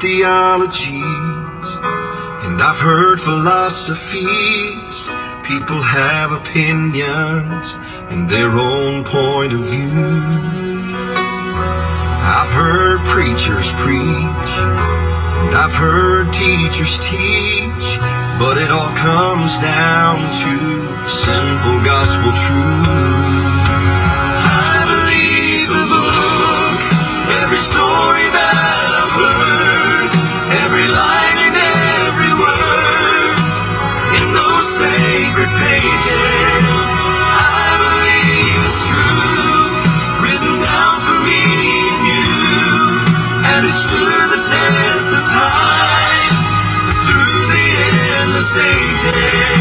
theologies and I've heard philosophies. People have opinions and their own point of view. I've heard preachers preach and I've heard teachers teach, but it all comes down to simple gospel truth. Endless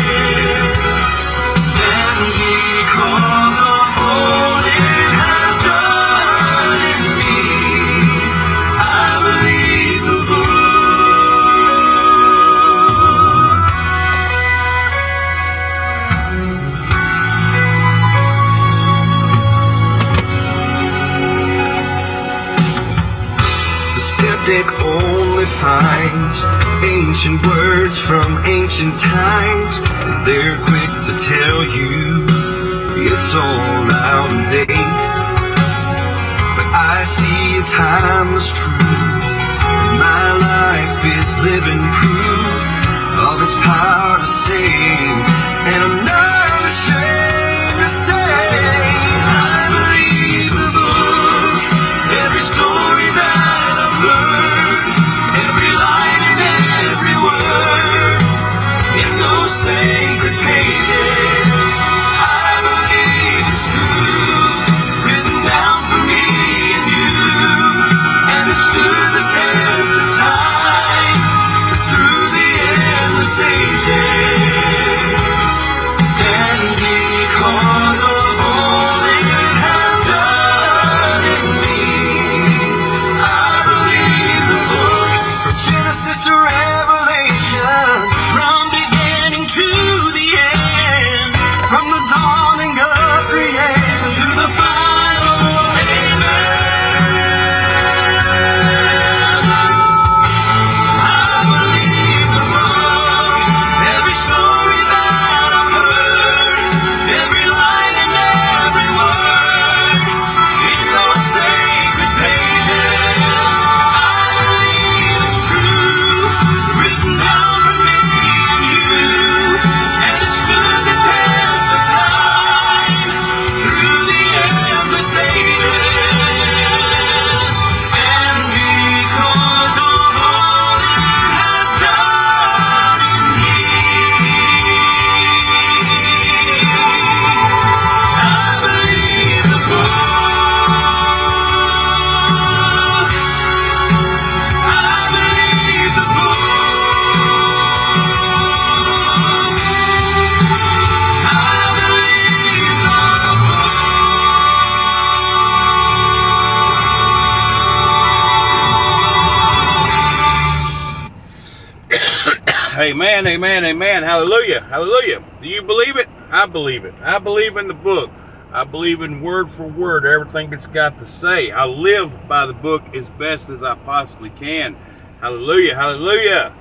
Hallelujah, hallelujah. Do you believe it? I believe it. I believe in the book. I believe in word for word everything it's got to say. I live by the book as best as I possibly can. Hallelujah, hallelujah.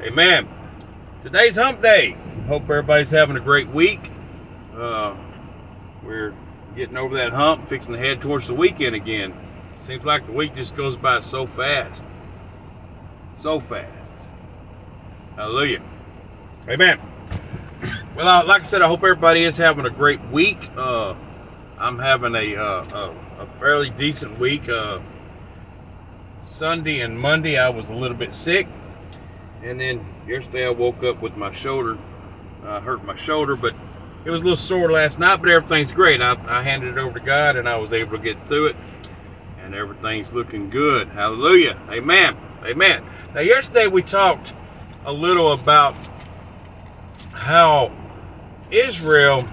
Amen. Today's hump day. Hope everybody's having a great week. Uh, we're getting over that hump, fixing to head towards the weekend again. Seems like the week just goes by so fast. So fast. Hallelujah. Amen. Well, uh, like I said, I hope everybody is having a great week. Uh, I'm having a, uh, a, a fairly decent week. Uh, Sunday and Monday, I was a little bit sick. And then yesterday, I woke up with my shoulder, uh, hurt my shoulder, but it was a little sore last night, but everything's great. I, I handed it over to God and I was able to get through it. And everything's looking good. Hallelujah. Amen. Amen. Now, yesterday, we talked a little about how Israel,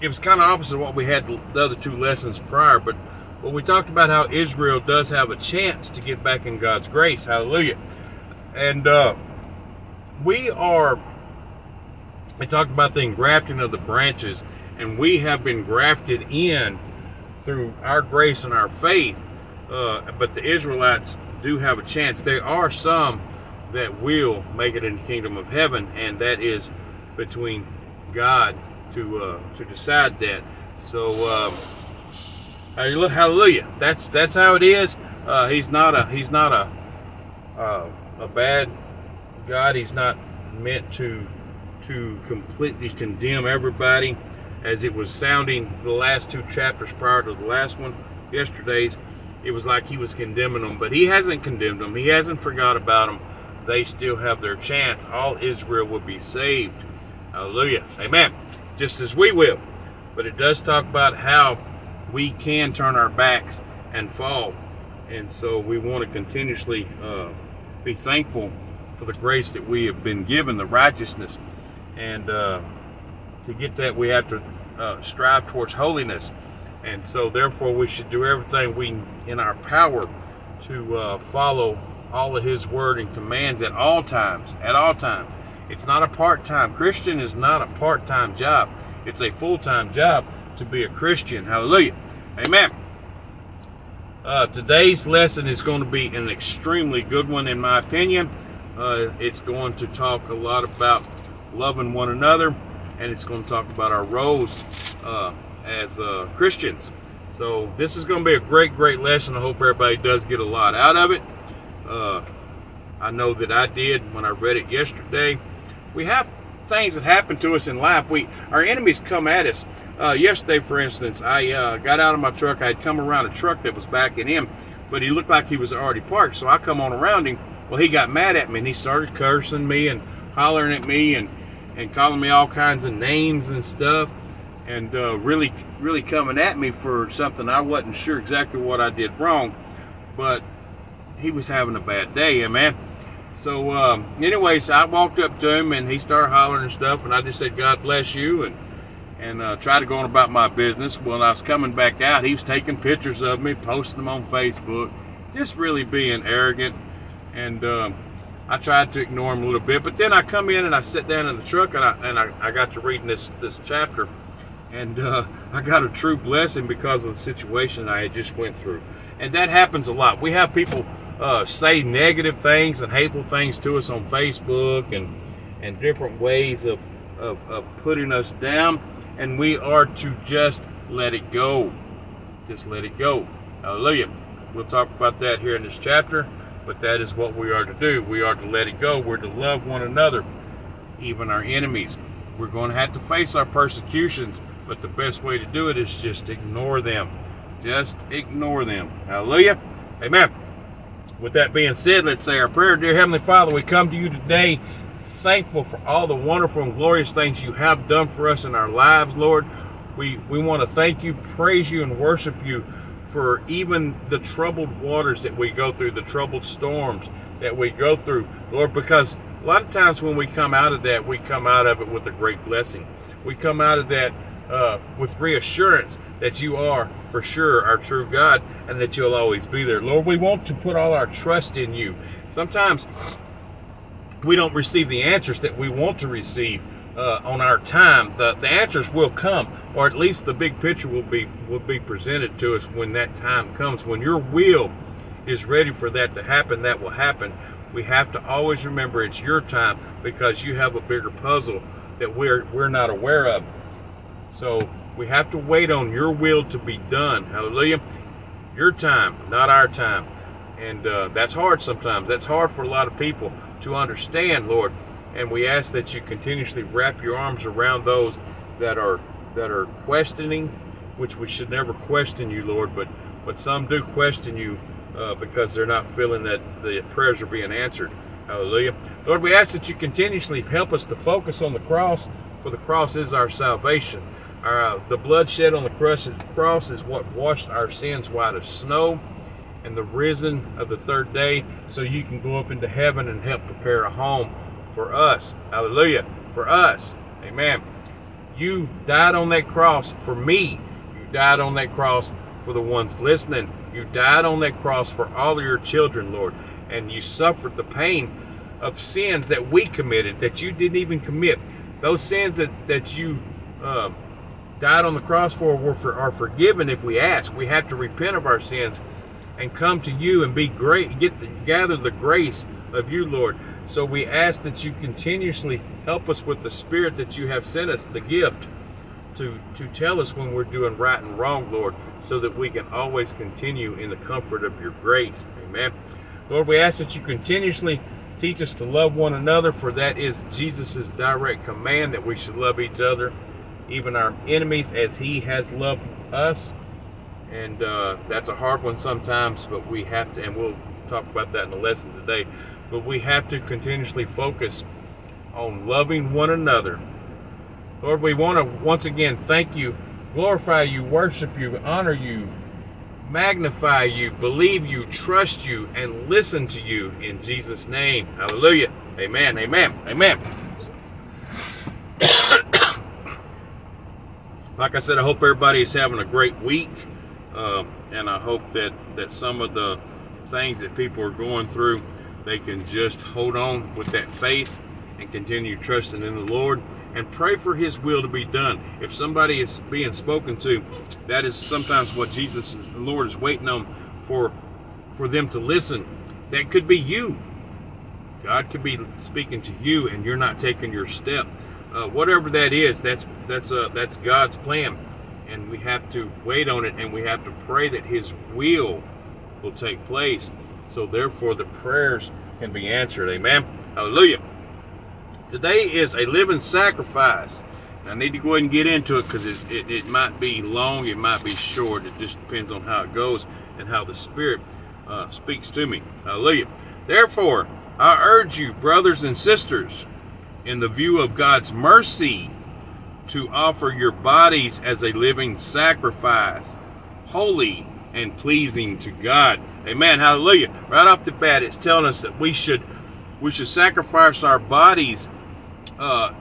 it was kind of opposite of what we had the other two lessons prior, but but we talked about how Israel does have a chance to get back in God's grace. Hallelujah. And uh, we are, we talked about the engrafting of the branches, and we have been grafted in through our grace and our faith. Uh, but the Israelites do have a chance. There are some that will make it in the kingdom of heaven, and that is between God to uh, to decide that. So um, hallelujah. That's that's how it is. Uh, he's not a he's not a uh, a bad God. He's not meant to to completely condemn everybody, as it was sounding the last two chapters prior to the last one, yesterday's. It was like he was condemning them, but he hasn't condemned them. He hasn't forgot about them. They still have their chance. All Israel will be saved. Hallelujah. Amen. Just as we will. But it does talk about how we can turn our backs and fall. And so we want to continuously uh, be thankful for the grace that we have been given, the righteousness. And uh, to get that, we have to uh, strive towards holiness. And so, therefore, we should do everything we in our power to uh, follow all of His word and commands at all times. At all times. It's not a part time. Christian is not a part time job, it's a full time job to be a Christian. Hallelujah. Amen. Uh, today's lesson is going to be an extremely good one, in my opinion. Uh, it's going to talk a lot about loving one another, and it's going to talk about our roles uh, as uh, Christians. So, this is going to be a great, great lesson. I hope everybody does get a lot out of it. Uh, I know that I did when I read it yesterday. We have things that happen to us in life. We our enemies come at us. Uh, yesterday, for instance, I uh, got out of my truck. I had come around a truck that was backing in, but he looked like he was already parked. So I come on around him. Well, he got mad at me and he started cursing me and hollering at me and and calling me all kinds of names and stuff, and uh, really really coming at me for something I wasn't sure exactly what I did wrong, but he was having a bad day, man. So, um, anyways, I walked up to him and he started hollering and stuff, and I just said, "God bless you," and and uh, tried to go on about my business. When I was coming back out, he was taking pictures of me, posting them on Facebook, just really being arrogant. And um, I tried to ignore him a little bit, but then I come in and I sit down in the truck and I and I, I got to reading this this chapter, and uh, I got a true blessing because of the situation I had just went through. And that happens a lot. We have people uh, say negative things and hateful things to us on Facebook and and different ways of, of, of putting us down, and we are to just let it go. Just let it go. Hallelujah. We'll talk about that here in this chapter, but that is what we are to do. We are to let it go. We're to love one another, even our enemies. We're going to have to face our persecutions, but the best way to do it is just ignore them. Just ignore them. Hallelujah. Amen. With that being said, let's say our prayer. Dear Heavenly Father, we come to you today thankful for all the wonderful and glorious things you have done for us in our lives, Lord. We, we want to thank you, praise you, and worship you for even the troubled waters that we go through, the troubled storms that we go through, Lord, because a lot of times when we come out of that, we come out of it with a great blessing. We come out of that uh, with reassurance that you are for sure our true God and that you'll always be there. Lord, we want to put all our trust in you. Sometimes we don't receive the answers that we want to receive uh, on our time. The, the answers will come, or at least the big picture will be will be presented to us when that time comes. When your will is ready for that to happen, that will happen. We have to always remember it's your time because you have a bigger puzzle that we're we're not aware of. So we have to wait on your will to be done. Hallelujah. Your time, not our time. And uh, that's hard sometimes. That's hard for a lot of people to understand, Lord. And we ask that you continuously wrap your arms around those that are that are questioning, which we should never question you, Lord. But but some do question you uh, because they're not feeling that the prayers are being answered. Hallelujah. Lord, we ask that you continuously help us to focus on the cross, for the cross is our salvation. Uh, the blood shed on the cross is what washed our sins white as snow, and the risen of the third day, so you can go up into heaven and help prepare a home for us. Hallelujah. For us. Amen. You died on that cross for me. You died on that cross for the ones listening. You died on that cross for all of your children, Lord. And you suffered the pain of sins that we committed that you didn't even commit. Those sins that, that you uh, died on the cross for, for are forgiven if we ask. We have to repent of our sins and come to you and be great, get the, gather the grace of you, Lord. So we ask that you continuously help us with the spirit that you have sent us, the gift, to, to tell us when we're doing right and wrong, Lord, so that we can always continue in the comfort of your grace. Amen. Lord, we ask that you continuously teach us to love one another, for that is Jesus' direct command that we should love each other, even our enemies, as he has loved us. And uh, that's a hard one sometimes, but we have to, and we'll talk about that in the lesson today. But we have to continuously focus on loving one another. Lord, we want to once again thank you, glorify you, worship you, honor you, magnify you, believe you, trust you, and listen to you in Jesus' name. Hallelujah. Amen. Amen. Amen. Like I said, I hope everybody is having a great week. Uh, and I hope that, that some of the things that people are going through, they can just hold on with that faith and continue trusting in the Lord and pray for his will to be done. If somebody is being spoken to, that is sometimes what Jesus the Lord is waiting on for for them to listen. That could be you. God could be speaking to you and you're not taking your step. Uh, whatever that is, that's that's uh, that's God's plan. And we have to wait on it and we have to pray that his will will take place. So therefore the prayers can be answered. Amen. Hallelujah. Today is a living sacrifice. I need to go ahead and get into it because it, it, it, might be long it might be short. It just depends on how it goes and how the spirit uh, speaks to me. Hallelujah. Therefore i urge you brothers and sisters in the view of god's mercy to offer your bodies as a living sacrifice, holy and pleasing to God. Amen. Hallelujah. Right off the bat, it's telling us that we should we should sacrifice our bodies uh,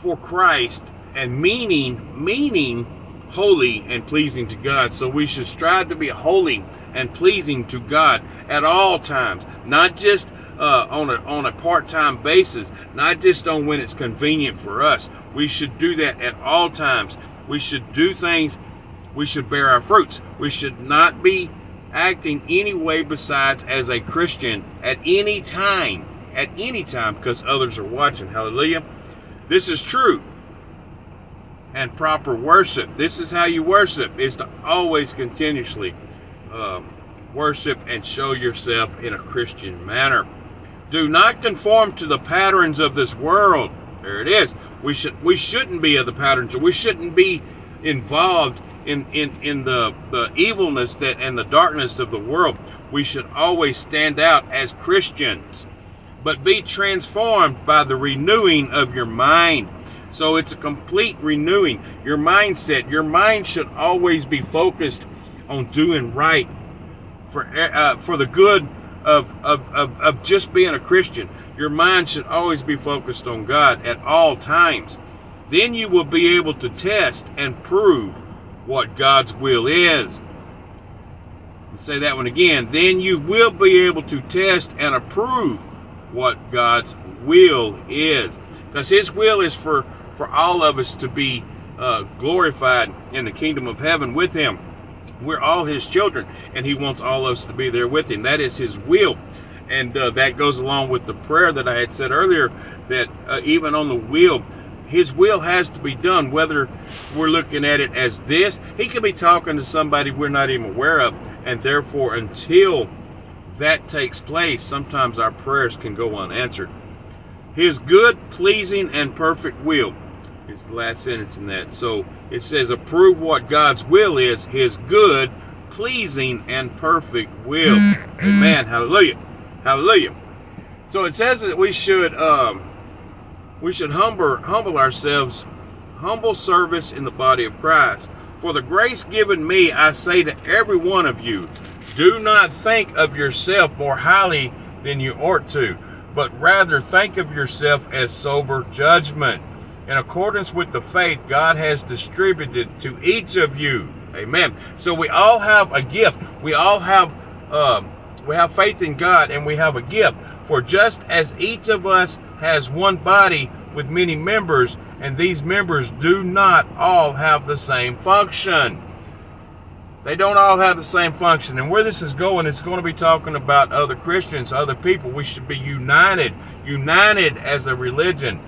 for Christ, and meaning meaning holy and pleasing to God. So we should strive to be holy and pleasing to God at all times, not just uh, on a on a part-time basis, not just on when it's convenient for us. We should do that at all times. We should do things. We should bear our fruits. We should not be acting any way besides as a Christian at any time. At any time, because others are watching. Hallelujah. This is true and proper worship. This is how you worship, is to always continuously um, worship and show yourself in a Christian manner. Do not conform to the patterns of this world. There it is. We should we shouldn't be of the patterns. We shouldn't be involved in, in, in the, the evilness that and the darkness of the world. We should always stand out as Christians. But be transformed by the renewing of your mind. So it's a complete renewing. Your mindset, your mind should always be focused on doing right for uh, for the good of, of, of, of just being a Christian. Your mind should always be focused on God at all times. Then you will be able to test and prove what God's will is. I'll say that one again. Then you will be able to test and approve what God's will is. Because His will is for, for all of us to be uh, glorified in the kingdom of heaven with Him. We're all his children, and he wants all of us to be there with him. That is his will. And uh, that goes along with the prayer that I had said earlier that uh, even on the will, his will has to be done, whether we're looking at it as this. He could be talking to somebody we're not even aware of, and therefore, until that takes place, sometimes our prayers can go unanswered. His good, pleasing, and perfect will it's the last sentence in that. So it says, approve what God's will is, his good, pleasing, and perfect will. Amen. Hallelujah. Hallelujah. So it says that we should um, we should humble humble ourselves, humble service in the body of Christ. For the grace given me, I say to every one of you, do not think of yourself more highly than you ought to, but rather think of yourself as sober judgment in accordance with the faith God has distributed to each of you. Amen. So we all have a gift. We all have um, we have faith in God, and we have a gift. For just as each of us has one body with many members, and these members do not all have the same function. They don't all have the same function. And where this is going, it's going to be talking about other Christians, other people. We should be united, united as a religion,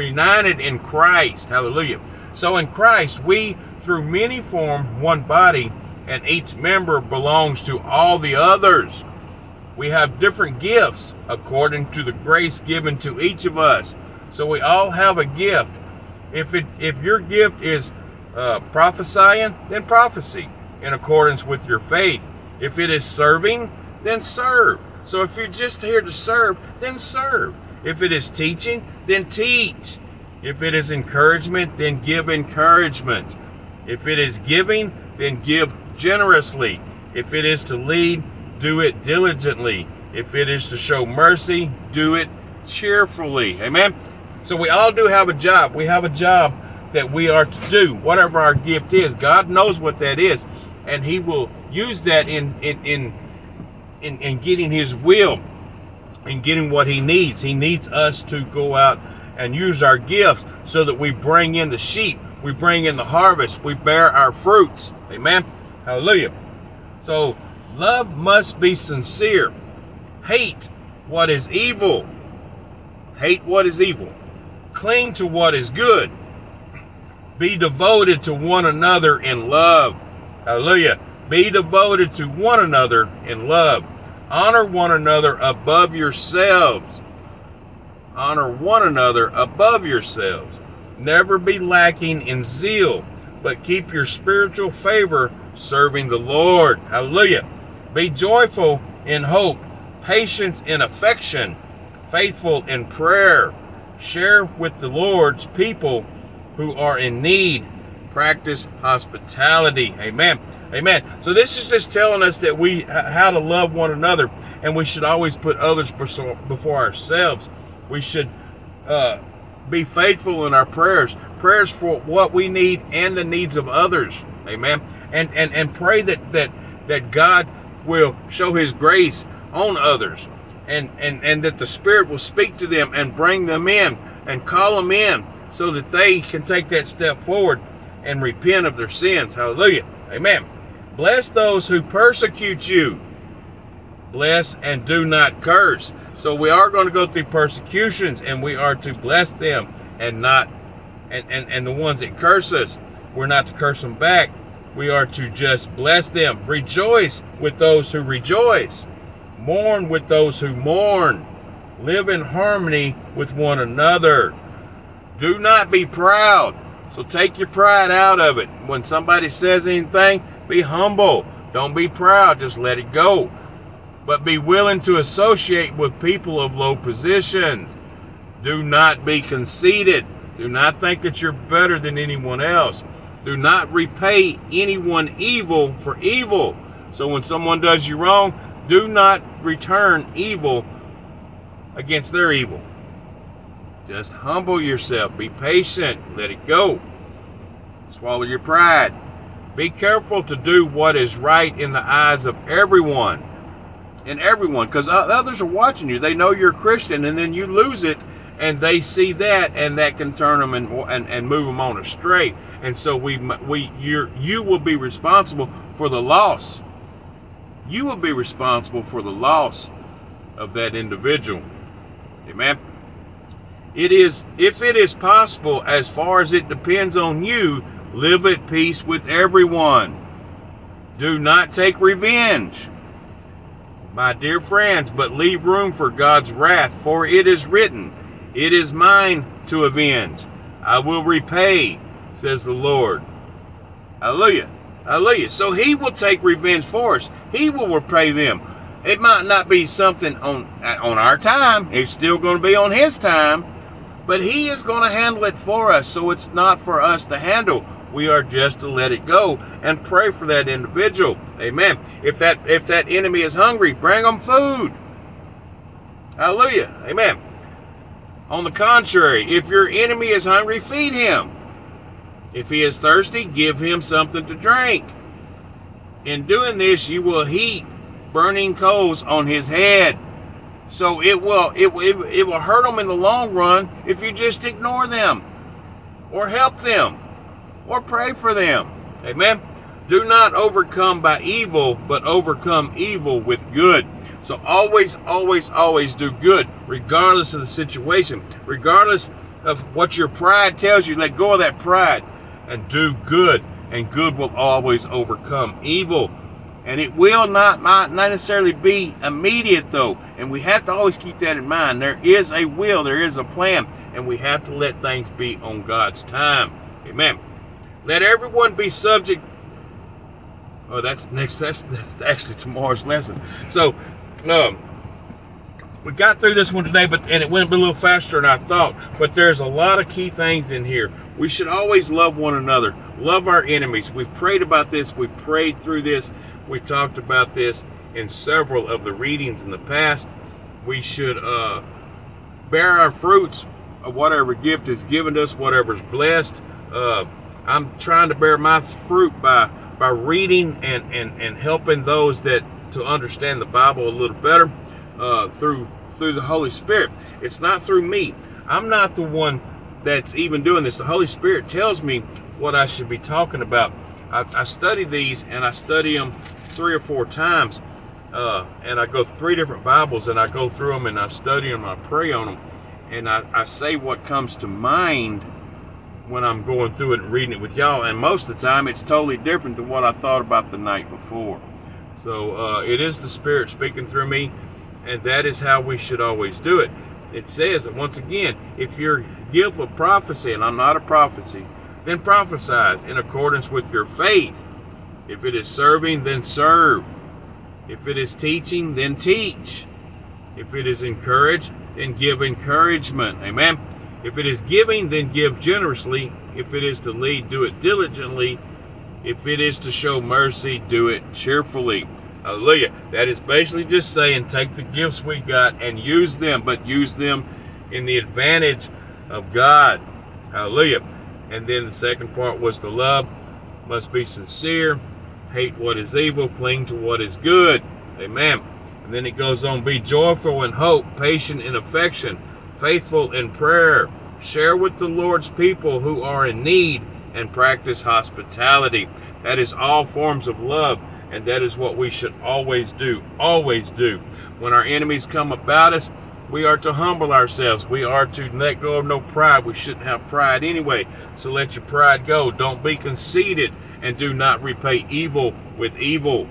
united in Christ. Hallelujah. So in Christ, we through many form one body, and each member belongs to all the others. We have different gifts according to the grace given to each of us. So we all have a gift. If it if your gift is uh, prophesying, then prophecy in accordance with your faith. If it is serving, then serve. So if you're just here to serve, then serve. If it is teaching, then teach. If it is encouragement, then give encouragement. If it is giving, then give generously. If it is to lead, do it diligently. If it is to show mercy, do it cheerfully. Amen. So we all do have a job. We have a job that we are to do, whatever our gift is. God knows what that is and he will use that in in in in, in getting his will and getting what he needs. He needs us to go out and use our gifts so that we bring in the sheep, we bring in the harvest, we bear our fruits. Amen. Hallelujah. So love must be sincere. Hate what is evil. Hate what is evil. Cling to what is good. Be devoted to one another in love. Hallelujah. Be devoted to one another in love. Honor one another above yourselves. Honor one another above yourselves. Never be lacking in zeal, but keep your spiritual favor serving the Lord. Hallelujah. Be joyful in hope, patience in affection, faithful in prayer. Share with the Lord's people who are in need practice hospitality. Amen. Amen. So this is just telling us that we how to love one another, and we should always put others before ourselves. We should uh, be faithful in our prayers, prayers for what we need and the needs of others. Amen. And and and pray that that that God will show His grace on others, and and and that the Spirit will speak to them and bring them in and call them in so that they can take that step forward and repent of their sins. Hallelujah. Amen. Bless those who persecute you. Bless and do not curse. So we are going to go through persecutions and we are to bless them and not and, and, and the ones that curse us, we're not to curse them back. We are to just bless them. Rejoice with those who rejoice. Mourn with those who mourn. Live in harmony with one another. Do not be proud so take your pride out of it. When somebody says anything, be humble. Don't be proud. Just let it go. But be willing to associate with people of low positions. Do not be conceited. Do not think that you're better than anyone else. Do not repay anyone evil for evil. So when someone does you wrong, do not return evil against their evil. Just humble yourself. Be patient. Let it go. Swallow your pride. Be careful to do what is right in the eyes of everyone. And everyone, because uh, others are watching you. They know you're a Christian, and then you lose it, and they see that, and that can turn them and, and, and move them on astray. And so we we you you will be responsible for the loss. You will be responsible for the loss of that individual. Amen. It is, if it is possible, as far as it depends on you, live at peace with everyone. Do not take revenge, my dear friends, but leave room for God's wrath, for it is written, It is mine to avenge. I will repay, says the Lord. Hallelujah. Hallelujah. So he will take revenge for us. He will repay them. It might not be something on on our time. It's still going to be on his time but He is going to handle it for us, so it's not for us to handle. We are just to let it go and pray for that individual. Amen. If that if that enemy is hungry, bring them food. Hallelujah. Amen. On the contrary, if your enemy is hungry, feed him. If he is thirsty, give him something to drink. In doing this, you will heap burning coals on his head. So it will it, it, it will hurt them in the long run if you just ignore them or help them or pray for them. Amen. Do not overcome by evil, but overcome evil with good. So always, always, always do good, regardless of the situation, regardless of what your pride tells you. Let go of that pride and do good, and good will always overcome evil. And it will not, not, not necessarily be immediate though. And we have to always keep that in mind. There is a will, there is a plan, and we have to let things be on God's time. Amen. Let everyone be subject. Oh, that's next. That's that's actually tomorrow's lesson. So, um, we got through this one today, but and it went a little faster than I thought. But there's a lot of key things in here. We should always love one another, love our enemies. We've prayed about this. We've prayed through this. We talked about this in several of the readings in the past. We should uh, bear our fruits of whatever gift is given to us, whatever's blessed. Uh, I'm trying to bear my fruit by by reading and, and, and helping those that to understand the Bible a little better uh, through through the Holy Spirit. It's not through me. I'm not the one that's even doing this. The Holy Spirit tells me what I should be talking about. I, I study these and I study them three or four times, uh, and I go three different Bibles and I go through them and I study them. I pray on them, and I, I say what comes to mind when I'm going through it and reading it with y'all. And most of the time, it's totally different than what I thought about the night before. So uh, it is the Spirit speaking through me, and that is how we should always do it. It says, once again, if you're gift of prophecy, and I'm not a prophecy, then prophesy in accordance with your faith. If it is serving, then serve. If it is teaching, then teach. If it is encourage, then give encouragement. Amen. If it is giving, then give generously. If it is to lead, do it diligently. If it is to show mercy, do it cheerfully. Hallelujah. That is basically just saying take the gifts we got and use them, but use them in the advantage of God. Hallelujah. And then the second part was the love must be sincere, hate what is evil, cling to what is good. Amen. And then it goes on be joyful in hope, patient in affection faithful in prayer, share with the Lord's people who are in need, and practice hospitality. That is all forms of love, and that is what we should always do. Always do. When our enemies come about us, we are to humble ourselves. We are to let go of no pride. We shouldn't have pride anyway. So let your pride go. Don't be conceited and do not repay evil with evil.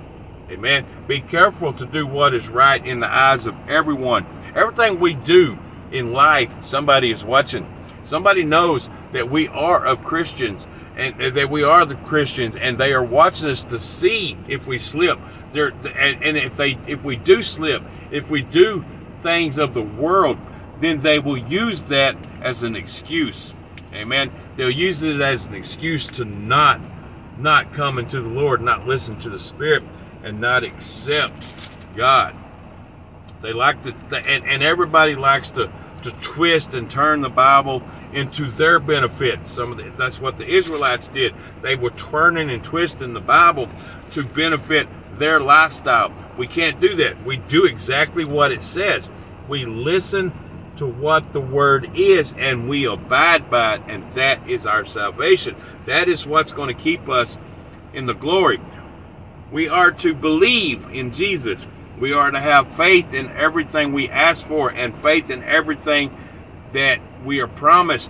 Amen. Be careful to do what is right in the eyes of everyone. Everything we do in life, somebody is watching. Somebody knows that we are of Christians and, that we are the Christians, and they are watching us to see if we slip. They're, and, and if they, if we do slip, if we do things of the world, then they will use that as an excuse. Amen. They'll use it as an excuse to not, not come into the Lord, not listen to the Spirit, and not accept God. They like to, and, and everybody likes to to twist and turn the Bible into their benefit. Some of the, that's what the Israelites did. They were turning and twisting the Bible to benefit their lifestyle. We can't do that. We do exactly what it says. We listen to what the word is and we abide by it, and that is our salvation. That is what's going to keep us in the glory. We are to believe in Jesus. We are to have faith in everything we ask for and faith in everything that we are promised.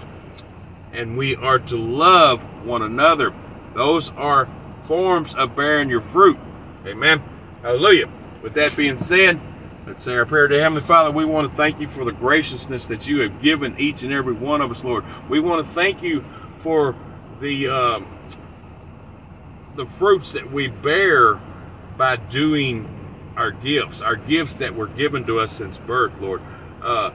And we are to love one another. Those are forms of bearing your fruit. Amen. Hallelujah. With that being said, let's say our prayer to Heavenly Father. We want to thank you for the graciousness that you have given each and every one of us, Lord. We want to thank you for the uh, the fruits that we bear by doing our gifts, our gifts that were given to us since birth, Lord. Uh,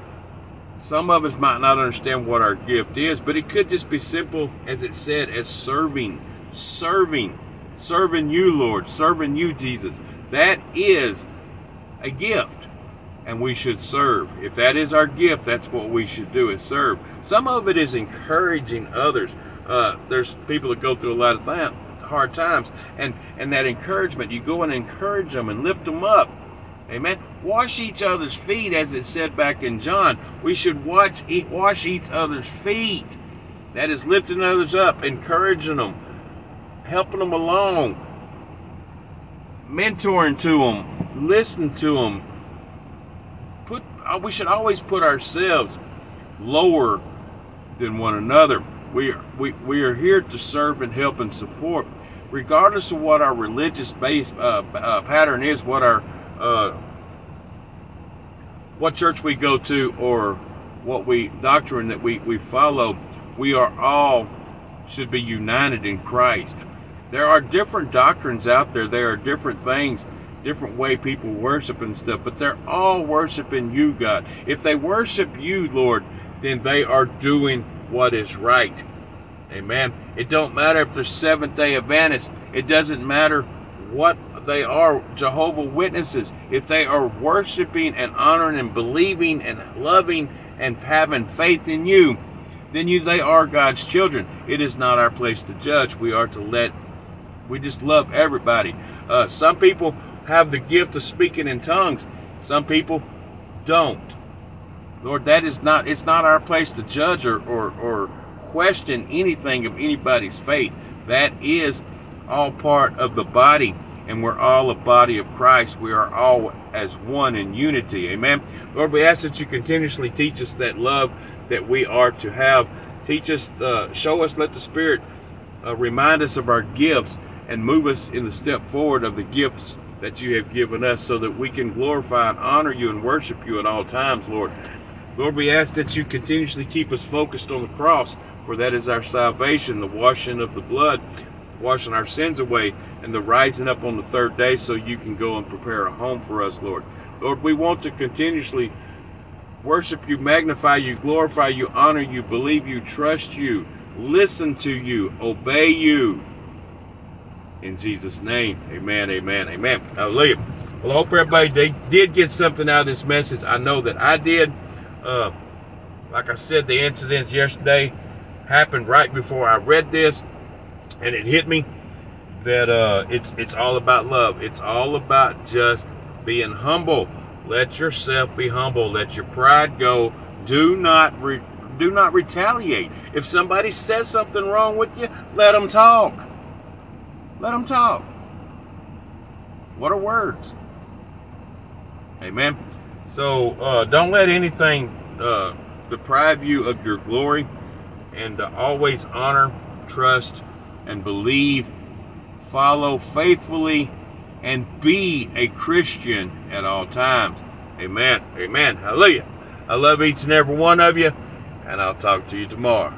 some of us might not understand what our gift is, but it could just be simple, as it said, as serving, serving, serving you, Lord, serving you, Jesus. That is a gift, and we should serve. If that is our gift, that's what we should do is serve. Some of it is encouraging others. Uh, there's people that go through a lot of that hard times. And, and that encouragement, you go and encourage them and lift them up. Amen. Wash each other's feet, as it said back in John. We should watch, eat, wash each other's feet. That is lifting others up, encouraging them, helping them along, mentoring to them, listen to them. Put uh, we should always put ourselves lower than one another. We are, we, we are here to serve and help and support, regardless of what our religious base uh, uh, pattern is, what our uh, what church we go to, or what we doctrine that we, we follow. We are all should be united in Christ. There are different doctrines out there. There are different things, different way people worship and stuff, but they're all worshiping you, God. If they worship you, Lord, then they are doing what is right. Amen. It don't matter if they're Seventh Day Adventists. It doesn't matter what they are, Jehovah Witnesses. If they are worshiping and honoring and believing and loving and having faith in you, then you they are God's children. It is not our place to judge. We are to let. We just love everybody. Uh, some people have the gift of speaking in tongues. Some people don't. Lord, that is not. It's not our place to judge or or, or question anything of anybody's faith. That is all part of the body, and we're all a body of Christ. We are all as one in unity. Amen. Lord, we ask that you continuously teach us that love that we are to have. Teach us, uh, show us, let the Spirit uh, remind us of our gifts and move us in the step forward of the gifts that you have given us so that we can glorify and honor you and worship you at all times, Lord. Lord, we ask that you continuously keep us focused on the cross, for that is our salvation, the washing of the blood, washing our sins away, and the rising up on the third day so you can go and prepare a home for us, Lord. Lord, we want to continuously worship you, magnify you, glorify you, honor you, believe you, trust you, listen to you, obey you. In Jesus' name, amen, amen, amen. Hallelujah. Well, I hope everybody they did get something out of this message. I know that I did. Uh, like I said, the incidents yesterday happened right before I read this, and it hit me that uh, it's it's all about love. It's all about just being humble. Let yourself be humble. Let your pride go. Do not re- do not retaliate. If somebody says something wrong with you, let them talk. Let them talk. What are words? Amen. So uh, don't let anything uh, deprive you of your glory, and to always honor, trust, and believe. Follow faithfully and be a Christian at all times. Amen. Amen. Hallelujah. I love each and every one of you, and I'll talk to you tomorrow.